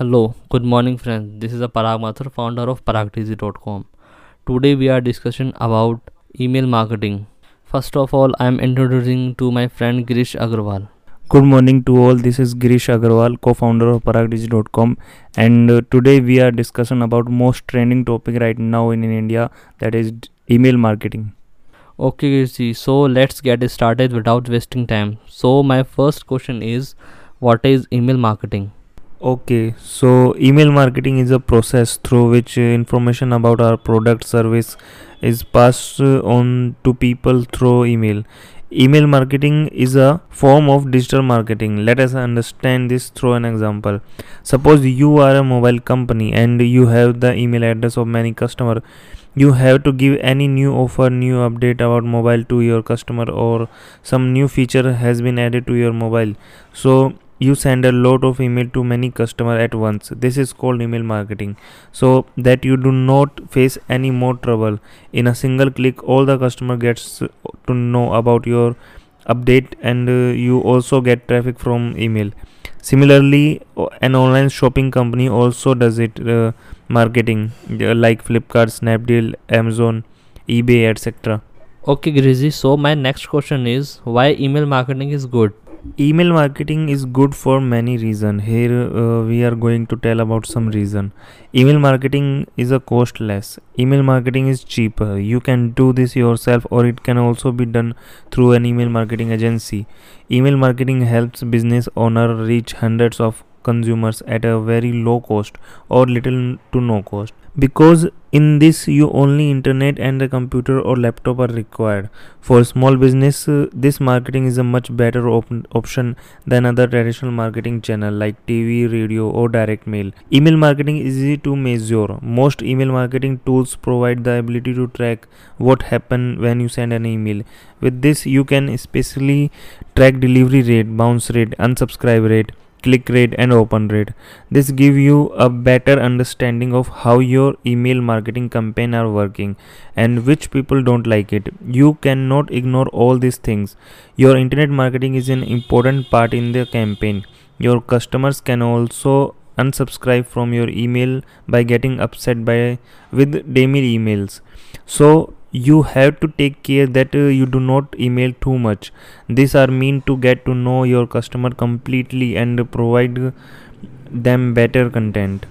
Hello, good morning friends. This is a Parag Mathur, founder of paragtz.com. Today we are discussing about email marketing. First of all, I am introducing to my friend Girish Agarwal. Good morning to all. This is Girish Agarwal, co-founder of paragtz.com and uh, today we are discussing about most trending topic right now in, in India that is d- email marketing. Okay, Giriji, so let's get started without wasting time. So, my first question is what is email marketing? Okay, so email marketing is a process through which uh, information about our product service is passed uh, on to people through email. Email marketing is a form of digital marketing. Let us understand this through an example. Suppose you are a mobile company and you have the email address of many customer. You have to give any new offer, new update about mobile to your customer or some new feature has been added to your mobile. So you send a lot of email to many customer at once. This is called email marketing. So that you do not face any more trouble. In a single click all the customer gets to know about your update and uh, you also get traffic from email. Similarly an online shopping company also does it uh, marketing like flipkart snapdeal amazon ebay etc Okay, Giriji, so my next question is why email marketing is good? Email marketing is good for many reason. Here uh, we are going to tell about some reason. Email marketing is a costless. Email marketing is cheaper. You can do this yourself or it can also be done through an email marketing agency. Email marketing helps business owner reach hundreds of consumers at a very low cost or little to no cost because in this you only internet and a computer or laptop are required. For small business uh, this marketing is a much better op- option than other traditional marketing channel like tv radio or direct mail. Email marketing is easy to measure. Most email marketing tools provide the ability to track what happen when you send an email. With this you can especially track delivery rate bounce rate unsubscribe rate click rate and open rate. This give you a better understanding of how your email marketing campaign are working and which people don't like it. You cannot ignore all these things. Your internet marketing is an important part in the campaign. Your customers can also unsubscribe from your email by getting upset by with daily emails. So you have to take care that uh, you do not email too much. These are mean to get to know your customer completely and provide them better content.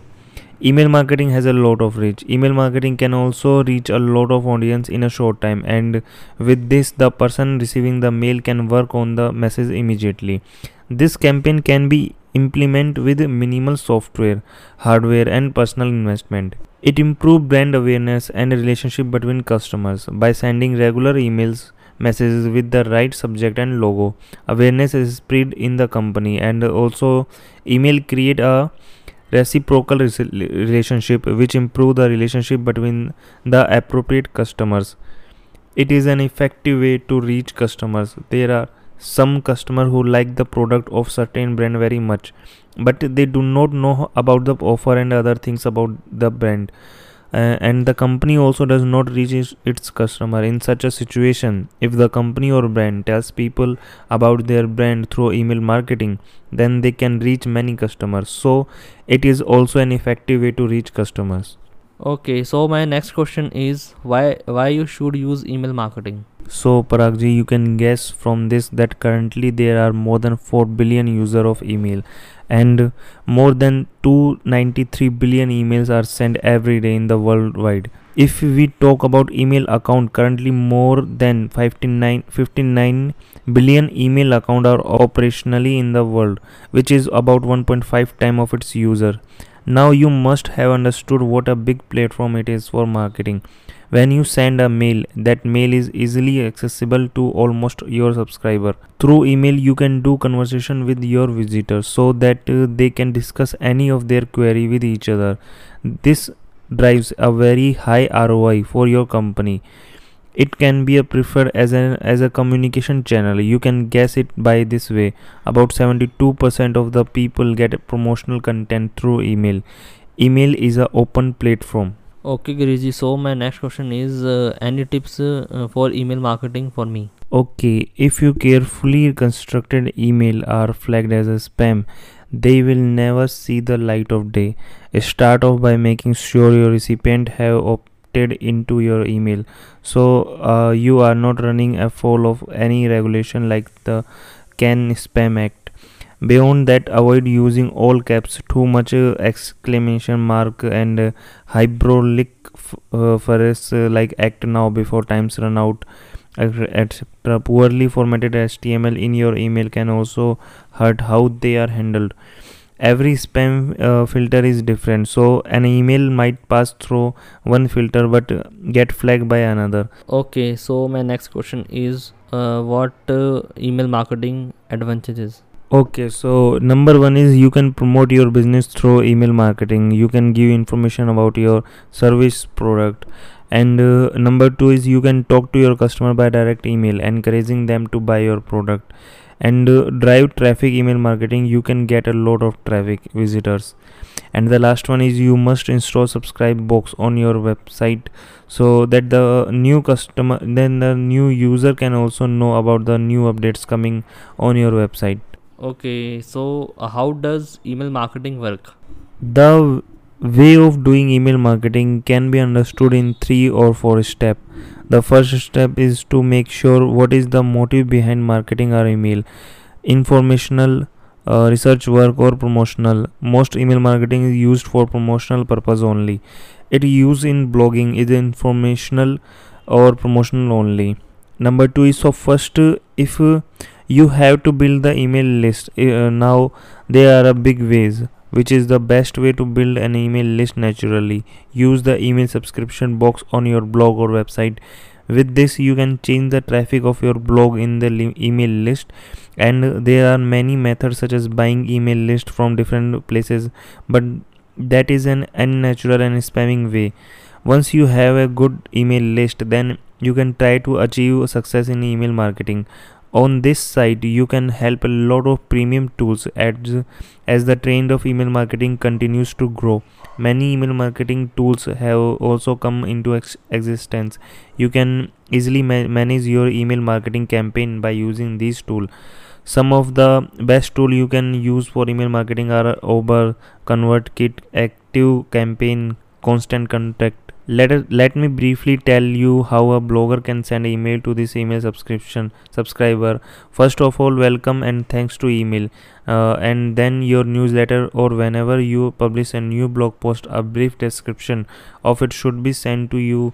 Email marketing has a lot of reach. Email marketing can also reach a lot of audience in a short time and with this the person receiving the mail can work on the message immediately. This campaign can be implemented with minimal software hardware and personal investment it improves brand awareness and relationship between customers by sending regular emails messages with the right subject and logo. Awareness is spread in the company and also email create a reciprocal relationship which improve the relationship between the appropriate customers. It is an effective way to reach customers. There are some customer who like the product of certain brand very much but they do not know about the offer and other things about the brand. Uh, and the company also does not reach its, its customer in such a situation. If the company or brand tells people about their brand through email marketing then they can reach many customers. So it is also an effective way to reach customers Okay, so my next question is why why you should use email marketing? so paragji you can guess from this that currently there are more than 4 billion user of email and more than 293 billion emails are sent every day in the worldwide if we talk about email account currently more than 59 59 billion email account are operationally in the world which is about 1.5 time of its user now you must have understood what a big platform it is for marketing. When you send a mail that mail is easily accessible to almost your subscriber. Through email you can do conversation with your visitors so that uh, they can discuss any of their query with each other. This drives a very high roi for your company it can be a preferred as an as a communication channel you can guess it by this way about 72% of the people get promotional content through email email is a open platform Okay, Giriji, so my next question is uh, any tips uh, for email marketing for me? Okay, if you carefully constructed email are flagged as a spam, they will never see the light of day. Start off by making sure your recipient have opted into your email, so uh, you are not running afoul of any regulation like the CAN Spam Act. Beyond that, avoid using all caps, too much uh, exclamation mark, and uh, hyperbolic f- uh, uh, like "act now" before times run out etc. Poorly formatted HTML in your email can also hurt how they are handled. Every spam uh, filter is different, so an email might pass through one filter but get flagged by another. Okay, so my next question is uh, what uh, email marketing advantages? Okay, so number one is you can promote your business through email marketing. You can give information about your service product and uh, number two is you can talk to your customer by direct email encouraging them to buy your product and uh, drive traffic email marketing you can get a lot of traffic visitors. And the last one is you must install subscribe box on your website so that the new customer then the new user can also know about the new updates coming on your website. Okay, so uh, how does email marketing work? the way of doing email marketing can be understood in three or four steps the first step is to make sure what is the motive behind marketing our email. Informational uh, research work or promotional. Most email marketing is used for promotional purpose only. It used in blogging is informational or promotional only. Number two is so first if you have to build the email list uh, now there are a big ways which is the best way to build an email list naturally. Use the email subscription box on your blog or website. With this, you can change the traffic of your blog in the li- email list, and there are many methods such as buying email list from different places, but that is an unnatural and spamming way. Once you have a good email list, then you can try to achieve success in email marketing on this site you can help a lot of premium tools as, as the trend of email marketing continues to grow. Many email marketing tools have also come into ex- existence. You can easily ma- manage your email marketing campaign by using these tools some of the best tool you can use for email marketing are AWeber, ConvertKit, Active Campaign, Constant Contact, let us, let me briefly tell you how a blogger can send email to this email subscription subscriber. First of all welcome and thanks to email. Uh, and then your newsletter or whenever you publish a new blog post a brief description of it should be sent to you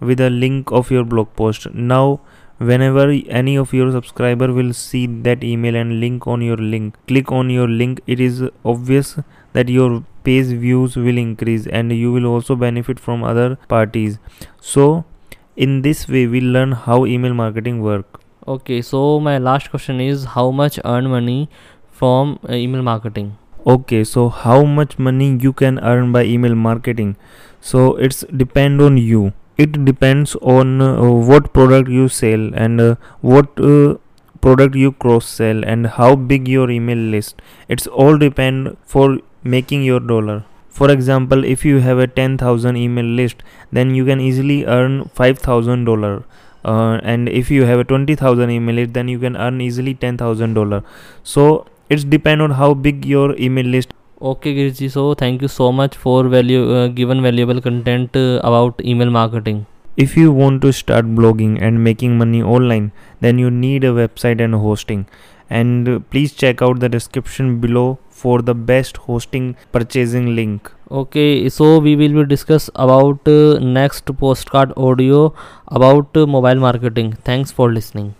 with a link of your blog post. Now whenever any of your subscriber will see that email and link on your link click on your link. It is obvious that your page views will increase and you will also benefit from other parties. So in this way we learn how email marketing work. Okay, so my last question is how much earn money from uh, email marketing? okay so how much money you can earn by email marketing? So it's depend on you it depends on uh, what product you sell and uh, what uh, product you cross sell and how big your email list. It's all depend for making your dollar. For example if you have a 10000 email list then you can easily earn 5000 dollar. Uh, and if you have a 20000 email list then you can earn easily 10000 dollar. So it's depend on how big your email list Okay, Giriji, so thank you so much for value uh, given valuable content uh, about email marketing. if you want to start blogging and making money online then you need a website and hosting and uh, please check out the description below for the best hosting purchasing link Okay, so we will be discuss about uh, next podcast audio about uh, mobile marketing. Thanks for listening.